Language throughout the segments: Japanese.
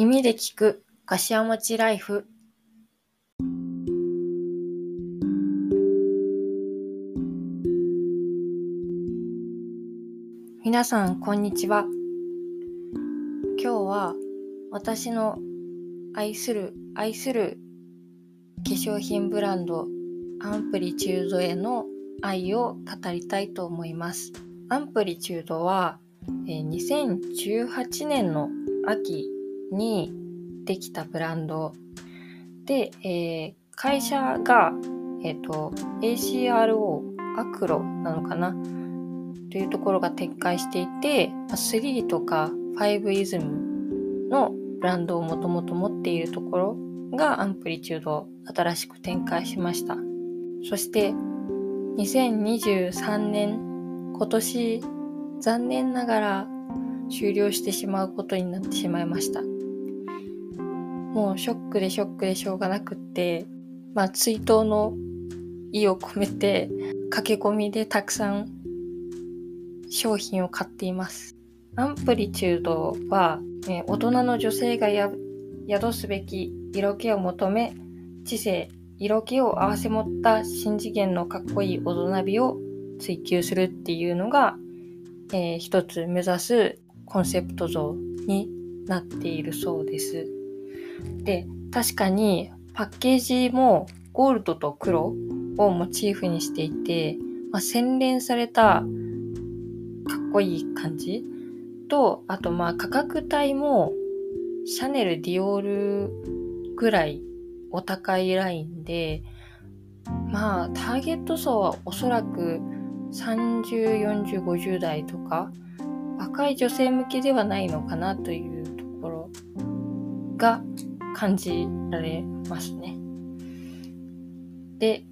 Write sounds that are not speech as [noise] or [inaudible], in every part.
耳で聞く柏餅ライフ。皆さんこんにちは。今日は私の愛する愛する化粧品ブランドアンプリチュードへの愛を語りたいと思います。アンプリチュードは2018年の秋にできたブランド。で、えー、会社が、えーと、ACRO アクロなのかな？というところが展開していて3とか5イズムのブランドをもともと持っているところがアンプリチュードを新しく展開しました。そして2023年今年残念ながら終了してしまうことになってしまいました。もうショックでショックでしょうがなくって、まあ追悼の意を込めて駆け込みでたくさん商品を買っています。アンプリチュードは、え大人の女性が宿すべき色気を求め、知性、色気を併せ持った新次元のかっこいい大人びを追求するっていうのが、えー、一つ目指すコンセプト像になっているそうです。で、確かにパッケージもゴールドと黒をモチーフにしていて、まあ、洗練されたかっこいい感じ？と、あとまあ価格帯もシャネル、ディオールぐらいお高いラインで、まあターゲット層はおそらく30、40、50代とか若い女性向けではないのかなというところが感じられますね。で、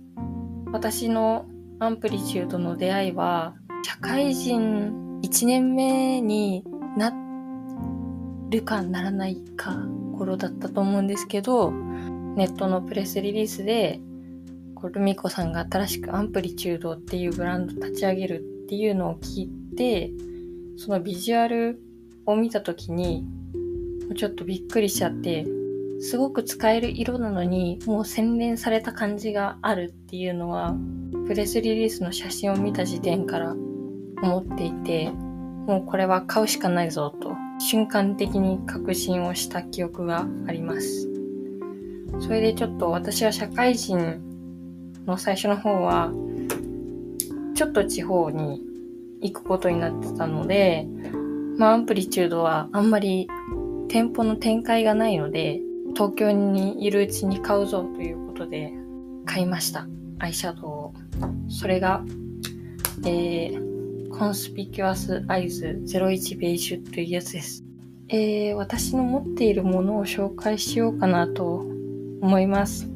私のアンプリチュードの出会いは、社会人1年目になるかならないか頃だったと思うんですけど、ネットのプレスリリースで、ルミコさんが新しくアンプリチュードっていうブランド立ち上げるっていうのを聞いて、そのビジュアルを見た時に、ちょっとびっくりしちゃって、すごく使える色なのに、もう洗練された感じがあるっていうのは、プレスリリースの写真を見た時点から思っていて、もうこれは買うしかないぞと、瞬間的に確信をした記憶があります。それでちょっと私は社会人の最初の方は、ちょっと地方に行くことになってたので、まあ、アンプリチュードはあんまり店舗の展開がないので、東京にいるうちに買うぞということで買いました。アイシャドウを。それが、えー、コンスピキュアスアイズ01ベージュというやつです。えー、私の持っているものを紹介しようかなと思います。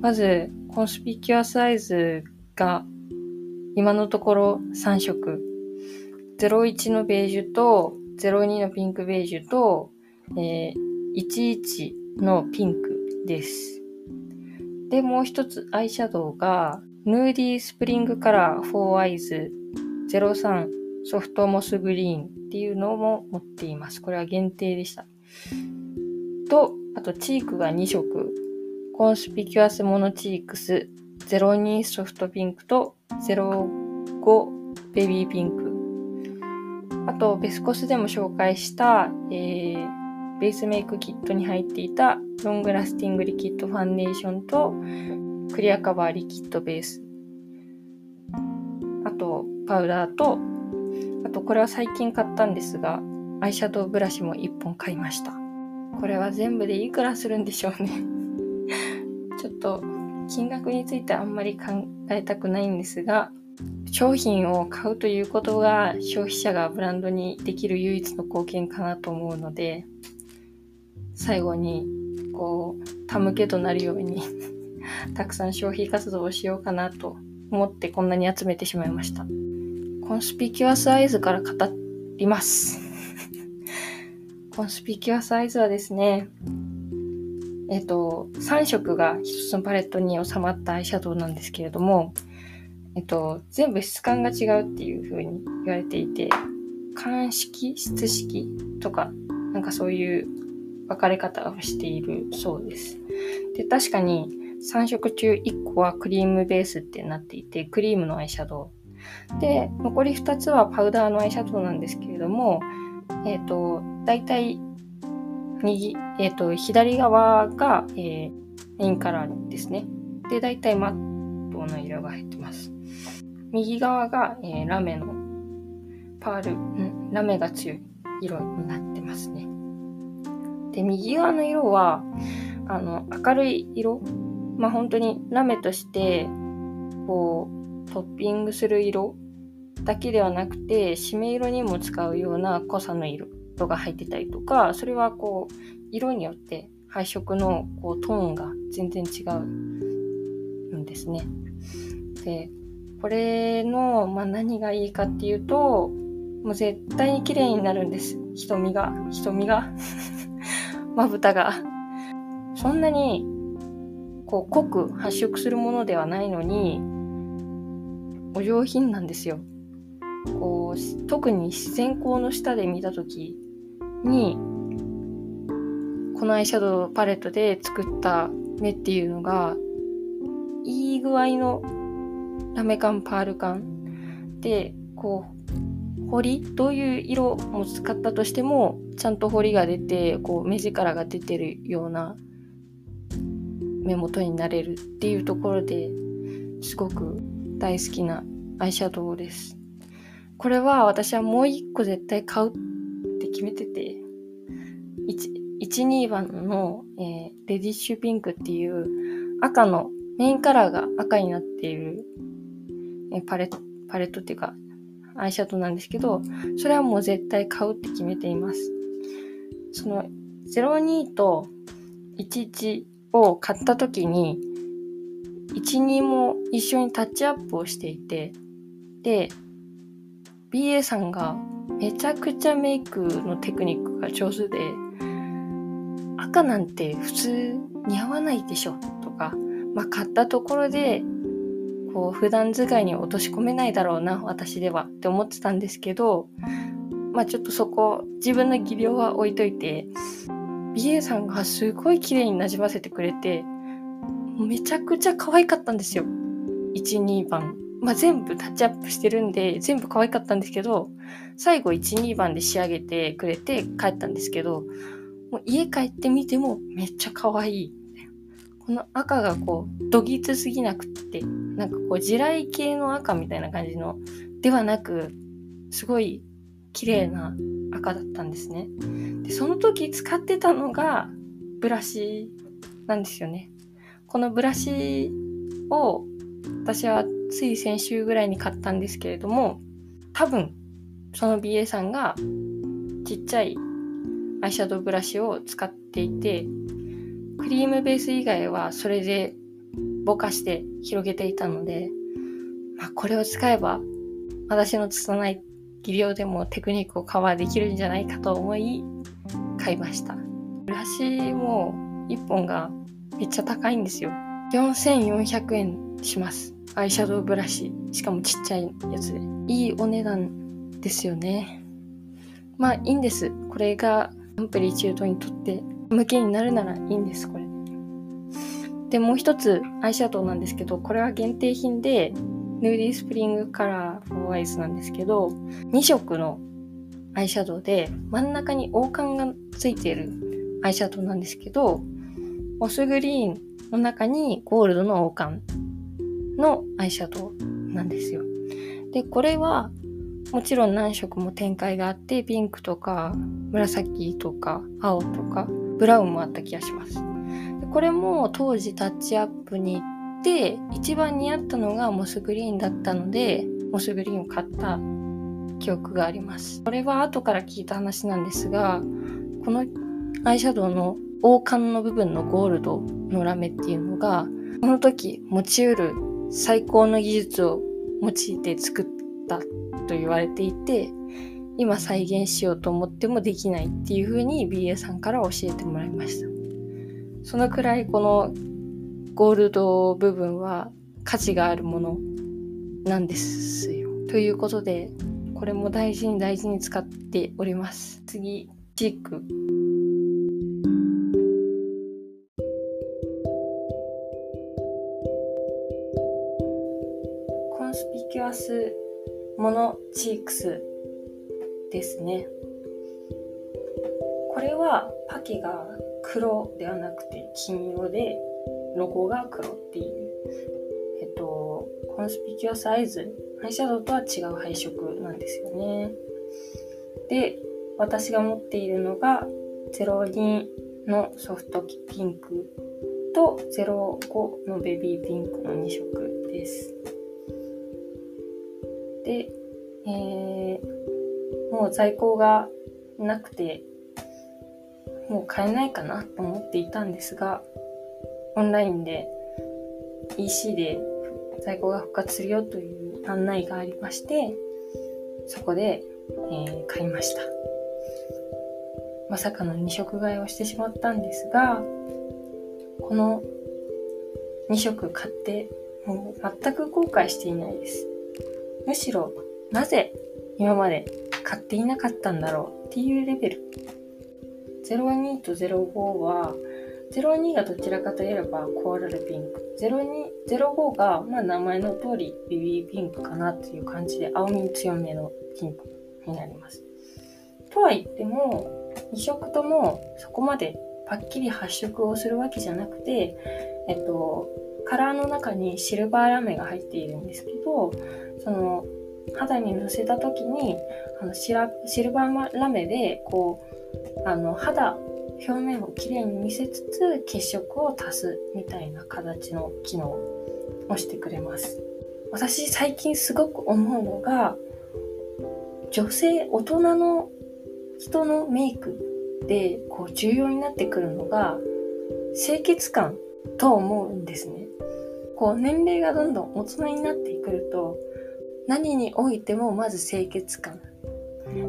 まず、コンスピキュアスアイズが今のところ3色。01のベージュと、02のピンクベージュと、えー、11のピンクです。で、もう一つアイシャドウが、ヌーディースプリングカラー4アイズ03ソフトモスグリーンっていうのも持っています。これは限定でした。と、あとチークが2色。コンスピキュアスモノチークス02ソフトピンクと05ベビーピンク。あと、ベスコスでも紹介した、えー、ベースメイクキットに入っていたロングラスティングリキッドファンデーションとクリアカバーリキッドベース。あと、パウダーと、あとこれは最近買ったんですが、アイシャドウブラシも1本買いました。これは全部でいくらするんでしょうね [laughs] ちょっと金額についてあんまり考えたくないんですが、商品を買うということが消費者がブランドにできる唯一の貢献かなと思うので、最後に、こう、手向けとなるように [laughs] たくさん消費活動をしようかなと思ってこんなに集めてしまいました。コンスピキュアスアイズから語ります。コンスピキュアスアイズはですね、えっ、と、3色が1つのパレットに収まったアイシャドウなんですけれども、えっと、全部質感が違うっていう風に言われていて、寒色質色とか、なんかそういう分かれ方をしているそうです。で、確かに3色中1個はクリームベースってなっていて、クリームのアイシャドウ。で、残り2つはパウダーのアイシャドウなんですけれども、えっ、ー、と、大体、右、えっ、ー、と、左側が、えー、メインカラーですね。で、大体マットの色が入ってます。右側が、えー、ラメのパール、ん、ラメが強い色になってますね。で、右側の色は、あの、明るい色まあ本当にラメとして、こう、トッピングする色だけではなくて、締め色にも使うような濃さの色が入ってたりとか、それはこう、色によって配色のこうトーンが全然違うんですね。で、これの、まあ、何がいいかっていうと、もう絶対に綺麗になるんです。瞳が。瞳が [laughs] まぶたが。そんなに、こう、濃く発色するものではないのに、お上品なんですよ。こう、特に自然光の下で見た時に、このアイシャドウパレットで作った目っていうのが、いい具合のラメ感、パール感で、こう、彫りどういう色を使ったとしてもちゃんと彫りが出てこう目力が出てるような目元になれるっていうところですごく大好きなアイシャドウです。これは私はもう一個絶対買うって決めてて12番の、えー、レディッシュピンクっていう赤のメインカラーが赤になっている、えー、パレットパレットっていうかアイシャドウなんですけど、それはもう絶対買うって決めています。その02と11を買った時に、12も一緒にタッチアップをしていて、で、BA さんがめちゃくちゃメイクのテクニックが上手で、赤なんて普通似合わないでしょとか、まあ、買ったところでこう普段使いに落とし込めないだろうな私ではって思ってたんですけどまあちょっとそこ自分の技量は置いといて BA さんがすごい綺麗になじませてくれてめちゃくちゃ可愛かったんですよ。12番。まあ、全部タッチアップしてるんで全部可愛かったんですけど最後12番で仕上げてくれて帰ったんですけどもう家帰ってみてもめっちゃ可愛い。この赤がこうどぎつすぎなくってなんかこう地雷系の赤みたいな感じのではなくすごい綺麗な赤だったんですね。でその時使ってたのがブラシなんですよね。このブラシを私はつい先週ぐらいに買ったんですけれども多分その BA さんがちっちゃいアイシャドウブラシを使っていてクリームベース以外はそれでぼかして広げていたので、まあ、これを使えば私の拙い技量でもテクニックをカバーできるんじゃないかと思い買いました。ブラシも1本がめっちゃ高いんですよ。4400円します。アイシャドウブラシ。しかもちっちゃいやつで。いいお値段ですよね。まあいいんです。これがアンプリチュードにとって向けになるならいいんです、これ。で、もう一つアイシャドウなんですけど、これは限定品で、ヌーディースプリングカラーフォーアイズなんですけど、2色のアイシャドウで、真ん中に王冠がついているアイシャドウなんですけど、モスグリーンの中にゴールドの王冠のアイシャドウなんですよ。で、これはもちろん何色も展開があって、ピンクとか紫とか青とかブラウンもあった気がします。これも当時タッチアップに行って一番似合ったのがモスグリーンだったのでモスグリーンを買った記憶があります。これは後から聞いた話なんですがこのアイシャドウの王冠の部分のゴールドのラメっていうのがこの時持ちうる最高の技術を用いて作ったと言われていて今再現しようと思ってもできないっていうふうに BA さんから教えてもらいました。そのくらいこのゴールド部分は価値があるものなんですよ。ということでこれも大事に大事に使っております。次チーク。コンスピキュアスモノチークス。ですね。これはパケが黒ではなくて金色でロゴが黒っていうえっとコンスピキュアスアイズアイシャドウとは違う配色なんですよねで私が持っているのが02のソフトピンクと05のベビーピンクの2色ですで、もう在庫がなくてもう買えないかなと思っていたんですが、オンラインで EC で在庫が復活するよという案内がありまして、そこで、えー、買いました。まさかの2色買いをしてしまったんですが、この2色買ってもう全く後悔していないです。むしろ、なぜ今まで買っていなかったんだろうっていうレベル02と05は、02がどちらかといえばコーラルピンク。02 05が、まあ名前の通りベビーピンクかなっていう感じで青み強めのピンクになります。とは言っても、2色ともそこまでパッキリ発色をするわけじゃなくて、えっと、カラーの中にシルバーラメが入っているんですけど、その肌にのせた時にあのシルバーラメでこうあの肌表面をきれいに見せつつ血色を足すみたいな形の機能をしてくれます。私最近すごく思うのが女性大人の人のメイクでこう重要になってくるのが清潔感と思うんですね。こう年齢がどんどん大人になってくると何においてもまず清潔感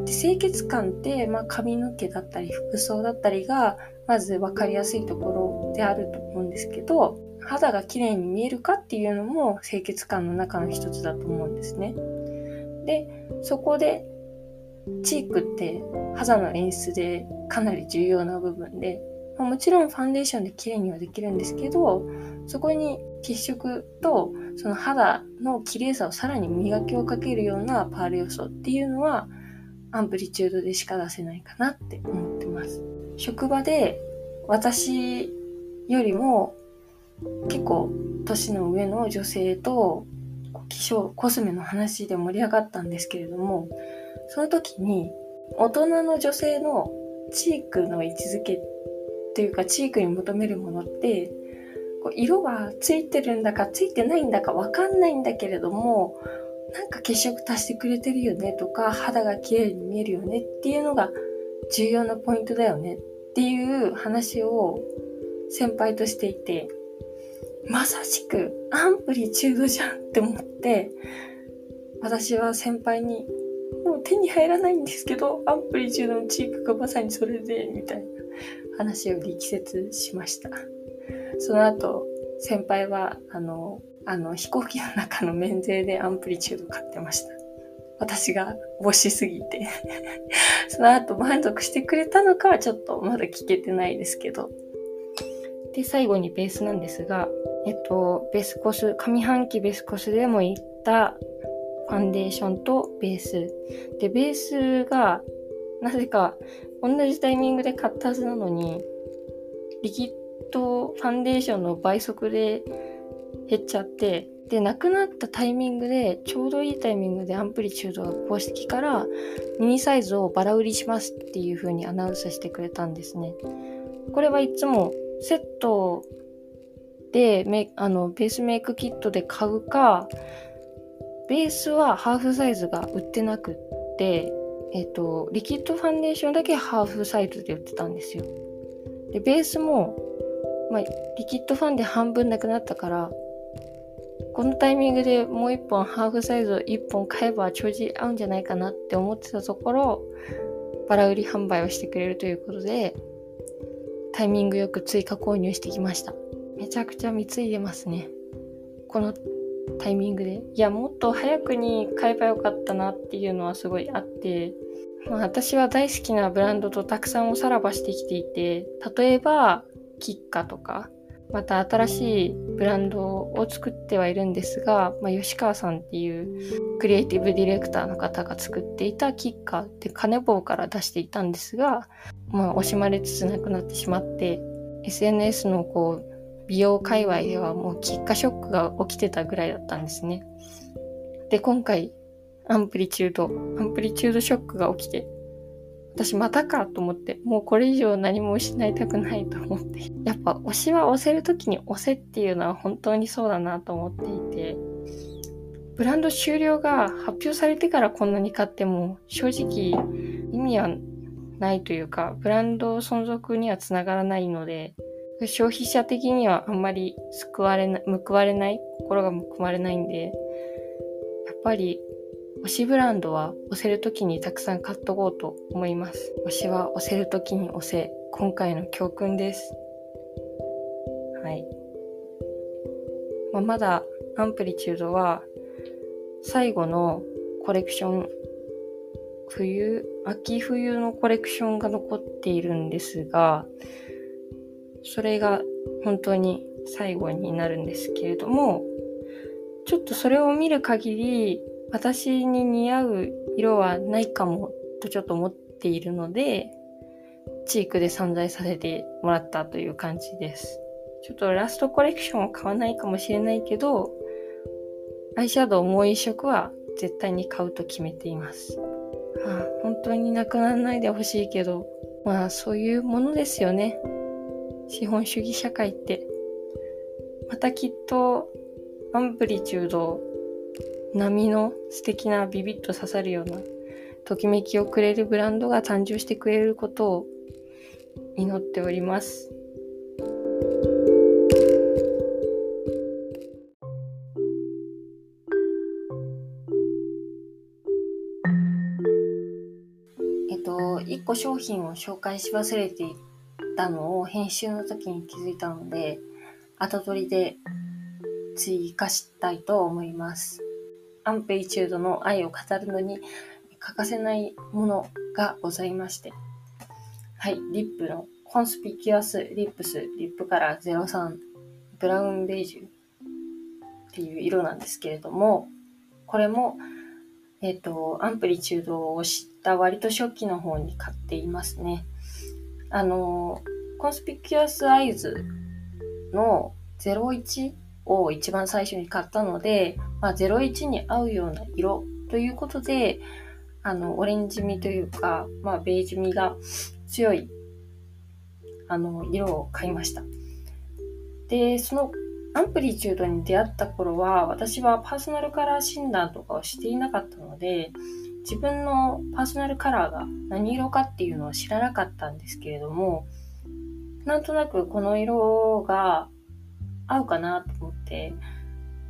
で清潔感って、まあ、髪の毛だったり服装だったりがまず分かりやすいところであると思うんですけど肌が綺麗に見えるかっていうのも清潔感の中の一つだと思うんですね。でそこでチークって肌の演出でかなり重要な部分で、まあ、もちろんファンデーションで綺麗にはできるんですけどそこに血色とその肌の綺麗さをさらに磨きをかけるようなパール要素っていうのはアンプリチュードでしか出せないかなって思ってます。職場で私よりも結構年の上の女性と化粧、コスメの話で盛り上がったんですけれども、その時に大人の女性のチークの位置づけっていうかチークに求めるものってこう色がついてるんだかついてないんだかわかんないんだけれどもなんか血色足してくれてるよねとか、肌が綺麗に見えるよねっていうのが重要なポイントだよねっていう話を先輩としていて、まさしくアンプリチュードじゃんって思って、私は先輩に、もう手に入らないんですけど、アンプリチュードのチークがまさにそれで、みたいな話を力説しました。その後、先輩は、あの、あの、飛行機の中の免税でアンプリチュード買ってました。私が母子すぎて [laughs] その後満足してくれたのかはちょっとまだ聞けてないですけど。で、最後にベースなんですが、えっと、ベースコス、上半期ベースコスでも言ったファンデーションとベース。で、ベースが、なぜか同じタイミングで買ったはずなのに、リキッドファンデーションの倍速で減っちゃってでなくなったタイミングでちょうどいいタイミングでアンプリチュードが公式からミニサイズをバラ売りしますっていう風にアナウンスしてくれたんですね。これはいつもセットでメあのベースメイクキットで買うかベースはハーフサイズが売ってなくってえっ、とリキッドファンデーションだけハーフサイズで売ってたんですよ。でベースもまあ、リキッドファンで半分なくなったからこのタイミングでもう一本ハーフサイズを一本買えば調子合うんじゃないかなって思ってたところバラ売り販売をしてくれるということでタイミングよく追加購入してきました。めちゃくちゃ貢いでますね。このタイミングで。いやもっと早くに買えばよかったなっていうのはすごいあってまあ、私は大好きなブランドとたくさんおさらばしてきていて例えばキッカとかまた新しいブランドを作ってはいるんですが、まあ、吉川さんっていうクリエイティブディレクターの方が作っていたキッカーって金棒から出していたんですが、まあ、惜しまれつつなくなってしまって SNS のこう美容界隈ではもうキッカショックが起きてたぐらいだったんですね。で今回アンプリチュードアンプリチュードショックが起きて私またかと思って、もうこれ以上何も失いたくないと思って。やっぱ推しは押せる時に押せっていうのは本当にそうだなと思っていて、ブランド終了が発表されてからこんなに買っても正直意味はないというか、ブランド存続にはつながらないので、消費者的にはあんまり救われな報われない、心が報われないんで、やっぱり推しブランドは押せる時にたくさん買っとこうと思います。推しは押せる時に押せ。今回の教訓です。はい。まあ、まだアンプリチュードは最後のコレクション、冬、秋冬のコレクションが残っているんですが、それが本当に最後になるんですけれども、ちょっとそれを見る限り、私に似合う色はないかもとちょっと思っているので、チークで散財させてもらったという感じです。ちょっとラストコレクションは買わないかもしれないけど、アイシャドウもう一色は絶対に買うと決めています。はあ、本当になくならないでほしいけど、まあそういうものですよね。資本主義社会って。またきっとアンプリチュード波の素敵なビビッと刺さるようなときめきをくれるブランドが誕生してくれることを祈っております。えっと、1個商品を紹介し忘れていたのを編集の時に気づいたので、後取りで追加したいと思います。 Amplitude の愛を語るのに欠かせないものがございまして。はい、リップの Conspicuous Lips リップカラー03ブラウンベージュっていう色なんですけれども、これも、えっ、ー、と、アンプリチュードを知った割と初期の方に買っていますね。あの、コンスピキュアスアイズの01を一番最初に買ったので、まあ、01に合うような色ということで、あの、オレンジ味というか、まあ、ベージュ味が強い、あの、色を買いました。で、そのアンプリチュードに出会った頃は、私はパーソナルカラー診断とかをしていなかったので、自分のパーソナルカラーが何色かっていうのを知らなかったんですけれども、なんとなくこの色が合うかなと思って、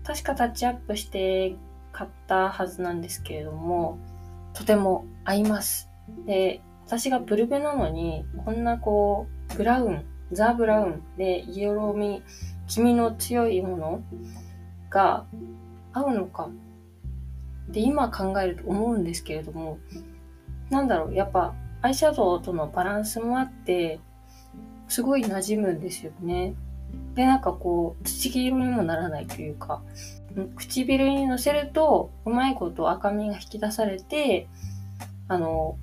確かタッチアップして買ったはずなんですけれども、とても合います。で、私がブルベなのに、こんなこう、ブラウン、ザ・ブラウンで色味、黄身の強いものが合うのかで今考えると思うんですけれども、なんだろう、やっぱアイシャドウとのバランスもあって、すごい馴染むんですよね。で、なんかこう、土黄色にもならないというか、唇にのせると、うまいこと赤みが引き出されて、あの、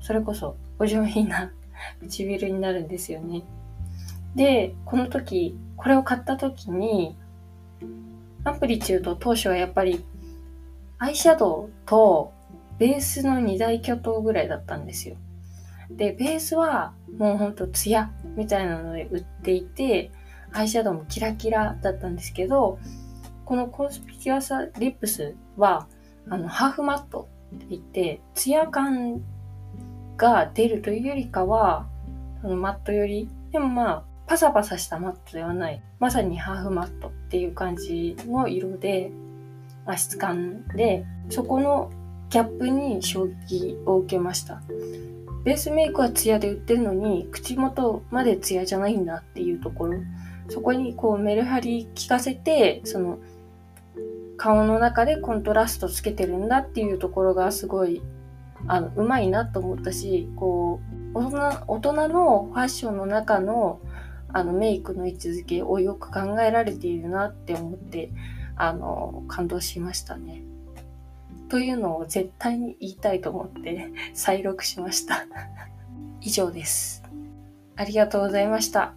それこそお上品な唇になるんですよね。で、この時、これを買った時に、アンプリチュード当初はやっぱり、アイシャドウとベースの二大巨頭ぐらいだったんですよ。で、ベースはもうほんとツヤみたいなので売っていて、アイシャドウもキラキラだったんですけど、このコンスピキュアサリップスは、あの、ハーフマットって言って、ツヤ感が出るというよりかは、そのマットより、でもまあ、パサパサしたマットではない、まさにハーフマットっていう感じの色で、まあ、質感で、そこのギャップに衝撃を受けました。ベースメイクはツヤで売ってるのに、口元までツヤじゃないんだっていうところ。そこにこうメルハリ効かせて、その顔の中でコントラストつけてるんだっていうところがすごい、あの、うまいなと思ったし、こう、大人大人のファッションの中の、あのメイクの位置づけをよく考えられているなって思ってあの感動しましたね。というのを絶対に言いたいと思って [laughs] 再録しました。以上です。ありがとうございました。